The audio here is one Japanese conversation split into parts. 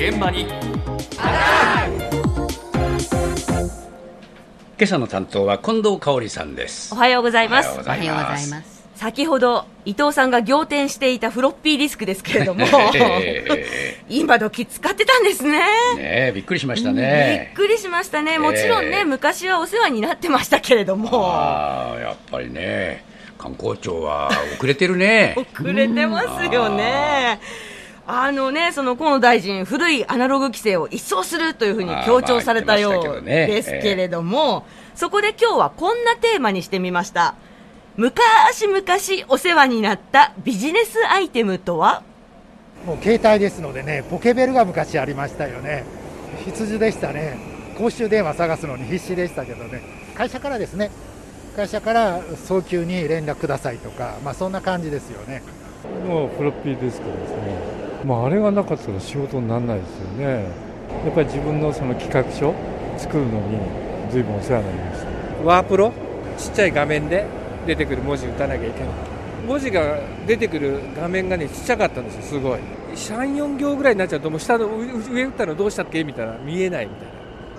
現場に。今朝の担当は近藤香織さんです。おはようございます。おはようございすます。先ほど伊藤さんが仰天していたフロッピーディスクですけれども え今時使ってたんですね。ねえびっくりしましたびねっくりしましたね。もちろんね、ええ。昔はお世話になってましたけれども。ああやっぱりね観光庁は遅れてるね。遅れてますよね。あのね、その河野大臣、古いアナログ規制を一掃するというふうに強調されたようですけれども、そこで今日はこんなテーマにしてみました。昔々お世話になったビジネスアイテムとは？もう携帯ですのでね、ポケベルが昔ありましたよね。必需でしたね。公衆電話探すのに必死でしたけどね。会社からですね。会社から早急に連絡くださいとか、まあそんな感じですよね。もうフロッピーディスクですね。まああれがなかったら仕事にならないですよね。やっぱり自分のその企画書作るのに随分お世話になりました。ワープロ？ちっちゃい画面で出てくる文字打たなきゃいけない。文字が出てくる画面がねちっちゃかったんですよすごい。34行ぐらいになっちゃうともう下の上上打ったのどうしたっけ？みたいな見えないみたい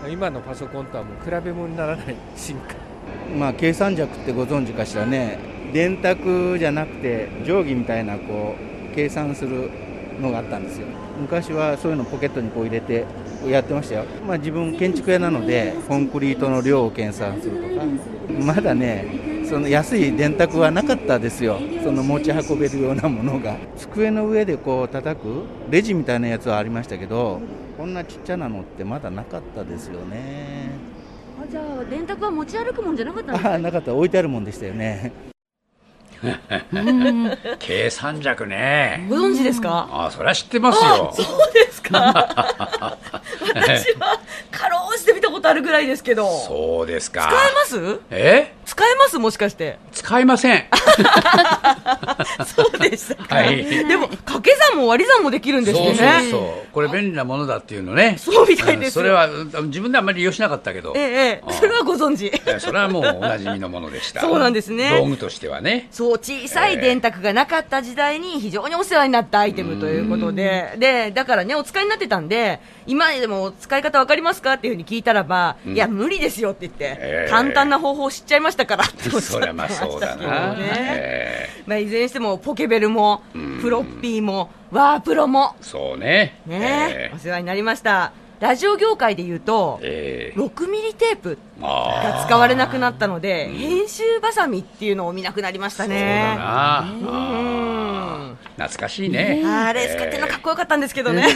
な。今のパソコンとはもう比べ物にならない進化。まあ、計算尺ってご存知かしらね。電卓じゃなくて定規みたいなこう計算するのがあったんですよ。昔はそういうのポケットにこう入れてやってましたよ、まあ、自分建築屋なのでコンクリートの量を計算するとか。まだねその安い電卓はなかったですよ。その持ち運べるようなものが。机の上でこう叩くレジみたいなやつはありましたけどこんなちっちゃなのってまだなかったですよね。じゃあ、電卓は持ち歩くもんじゃなかったんですああなかった。置いてあるもんでしたよね計算尺ね。ご存知ですか？ああそれは知ってますよ。そうですか。私はかろうじて見たことあるぐらいですけど。そうですか。使えます？え？使えます？もしかして。使いません そうでしたか。はい。でも、掛け算も割り算もできるんですね。そうそうそう。これ便利なものだっていうのね。そうみたいですうんそれはうん自分ではあんまり利用しなかったけど。ええ、ええ、それはご存知。ええそれはもうおなじみのものでした。そうなんですね。道具としてはね。そう、小さい電卓がなかった時代に非常にお世話になったアイテムということで、で、だからね、お使いになってたんで、今でも使い方わかりますかっていうふうに聞いたらば、いや、無理ですよって言って、ええ。簡単な方法知っちゃいましたからってそりゃまあそうだな、ね。ええまあ、いずれにしても、ポケベルも、フロッピーも、ワープロも、そうね。ね、えお世話になりました。ラジオ業界で言うと、ええ。え6ミリテープあが使われなくなったので、編集バサミっていうのを見なくなりましたそうだね。懐かしいね、あれ使ってるのかっこよかったんですけどね。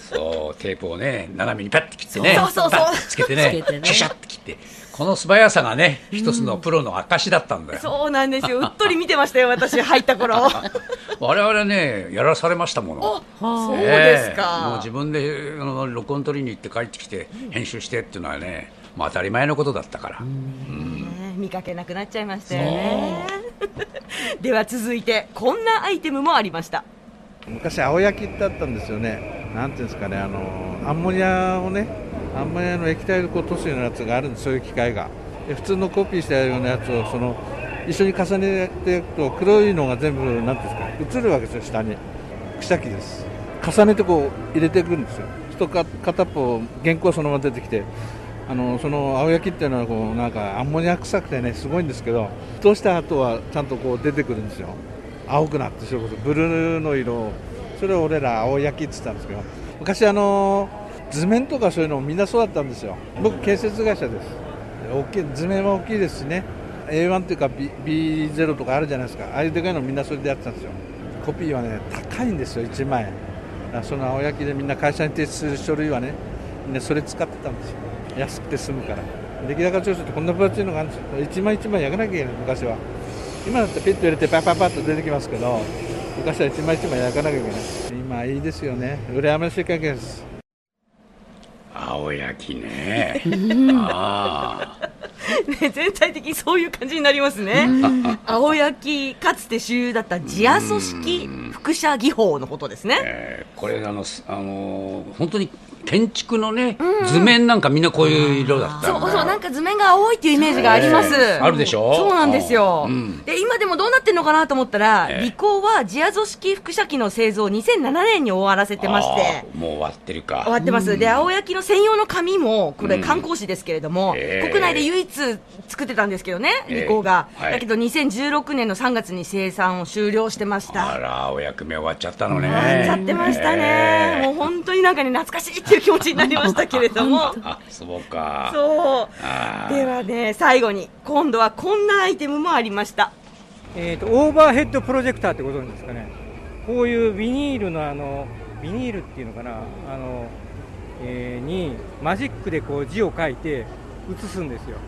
そうテープをね斜めにパッて切ってね。そうそうそう。バッてつけてね。つけてね。シャシャって切ってこの素早さがね一つのプロの証だったんだよ、そうなんですよ。うっとり見てましたよ、私入った頃。我々ねやらされましたものそうですええもうか自。分であの録音取りに行って帰ってきて編集してっていうのはね、まあ、当たり前のことだったから、ね見かけなくなっちゃいましたよね。では続いて、こんなアイテムもありました。昔青焼きってあったんですよねなんていうんですかねあのアンモニアをねアンモニアの液体でこう落とすようなやつがあるんです。そういう機械が。普通のコピーしたようなやつをその一緒に重ねていくと黒いのが全部なんですか。映るわけですよ下に。草木です。重ねてこう入れていくんですよ。一か片っぽ原稿そのまま出てきて。あのその青焼きっていうのはこうなんかアンモニア臭くてねすごいんですけど沸騰した後はちゃんとこう出てくるんですよ。青くなってそれこそブルーの色それを俺ら青焼きって言ったんですけど。昔あの図面とかそういうのもみんなそうだったんですよ。僕建設会社です。大きい図面は大きいですしね。A1 っていうか B B0 とかあるじゃないですか。ああいうでかいのみんなそれでやってたんですよ。コピーはね高いんですよ1万円だからその青焼きでみんな会社に提出する書類はねみんなそれ使ってたんですよ。安くて済むから。出来高調書ってこんな分厚いのがあるんですよ。一枚一枚焼かなきゃいけない昔は。今だってピッと入れてパッパッパッと出てきますけど昔は一枚一枚焼かなきゃいけない。今いいですよね。羨ましい限りです青焼きね。ああ。ね、全体的にそういう感じになりますね。青焼き、かつて主流だったジア組織輻射技法のことですね。えーこれあのすあのー本当に建築のね、図面なんかみんなこういう色だったそうそう、なんか図面が青いっていうイメージがあります。ええ。あるでしょ？そうなんですよ。うん。で、今でもどうなってんのかなと思ったら、ええ。リコーはジアゾ式輻射機の製造を2007年に終わらせてまして、もう終わってるか。終わってます。で、青焼きの専用の紙も、これ観光紙ですけれども、ええ。国内で唯一作ってたんですけどね、ええ。リコーが。はい。だけど2016年の3月に生産を終了してました。あらお役目終わっちゃったのね。終わっちゃってましたね。もう本当になんかね、懐かしいっていう気持ちになりましたけれども。あそうかそう。ではね、最後に、今度はこんなアイテムもありました。えー、とオーバーヘッドプロジェクターってご存知ですかね、こういうビニールのあのビニールっていうのかな、あのえーにマジックでこう字を書いて写すんですよ、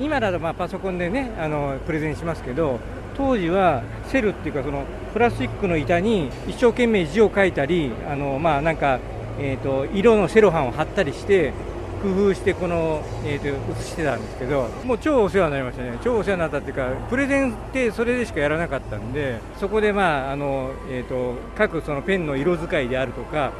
今だとまあパソコンでねあのプレゼンしますけど、当時はセルっていうか、そのプラスチックの板に一生懸命字を書いたり、あのまあなんか、えー、と色のセロハンを貼ったりして、工夫してこの、えー、と写してたんですけどもう超お世話になりましたね。超お世話になったっていうかプレゼンってそれでしかやらなかったんでそこで、まああのえー、と各そのペンの色使いであるとか、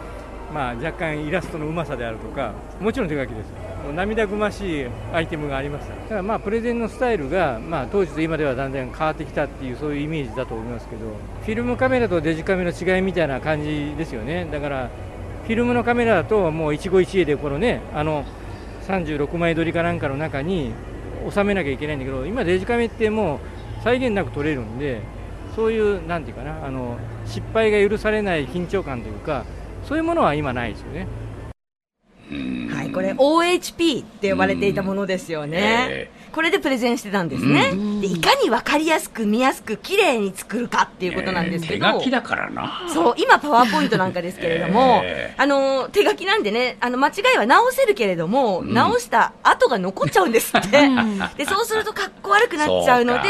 まあ、若干イラストのうまさであるとかもちろん手書きです。もう涙ぐましいアイテムがありました。だからまあプレゼンのスタイルが、まあ、当時と今ではだんだん変わってきたっていうそういうイメージだと思いますけどフィルムカメラとデジカメの違いみたいな感じですよね。だからフィルムのカメラだともう一期一会でこのねあの36枚撮りかなんかの中に収めなきゃいけないんだけど今デジカメってもう際限なく撮れるんでそういうなんていうかなあの失敗が許されない緊張感というかそういうものは今ないですよね。はい、これ OHP って呼ばれていたものですよね。えこれでプレゼンしてたんですね。でいかにわかりやすく見やすく綺麗に作るかっていうことなんですけど。手書きだからなそう、今パワーポイントなんかですけれども、えあの、手書きなんでね、あの、間違いは直せるけれども、直した跡が残っちゃうんですって。で、そうするとかっこ悪くなっちゃうので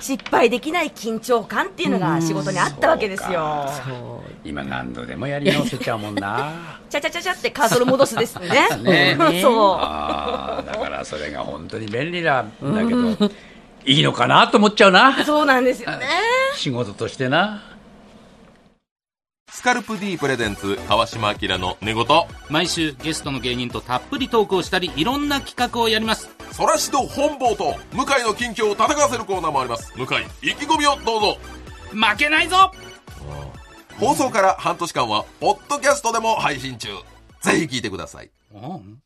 失敗できない緊張感っていうのが仕事にあったわけですよ。今何度でもやり直せちゃうもんなちゃちゃちゃちゃってカーソル戻すですね。ね。そう。だからそれが本当に便利なんだけどいいのかなと思っちゃうな。そうなんですよね。仕事としてな。スカルプ D プレゼンツ川島明の寝言。毎週ゲストの芸人とたっぷりトークをしたりいろんな企画をやります。そらしど本坊と向井の近況を戦わせるコーナーもあります。向井意気込みをどうぞ。負けないぞ放送から半年間はポッドキャストでも配信中。ぜひ聞いてください。うん。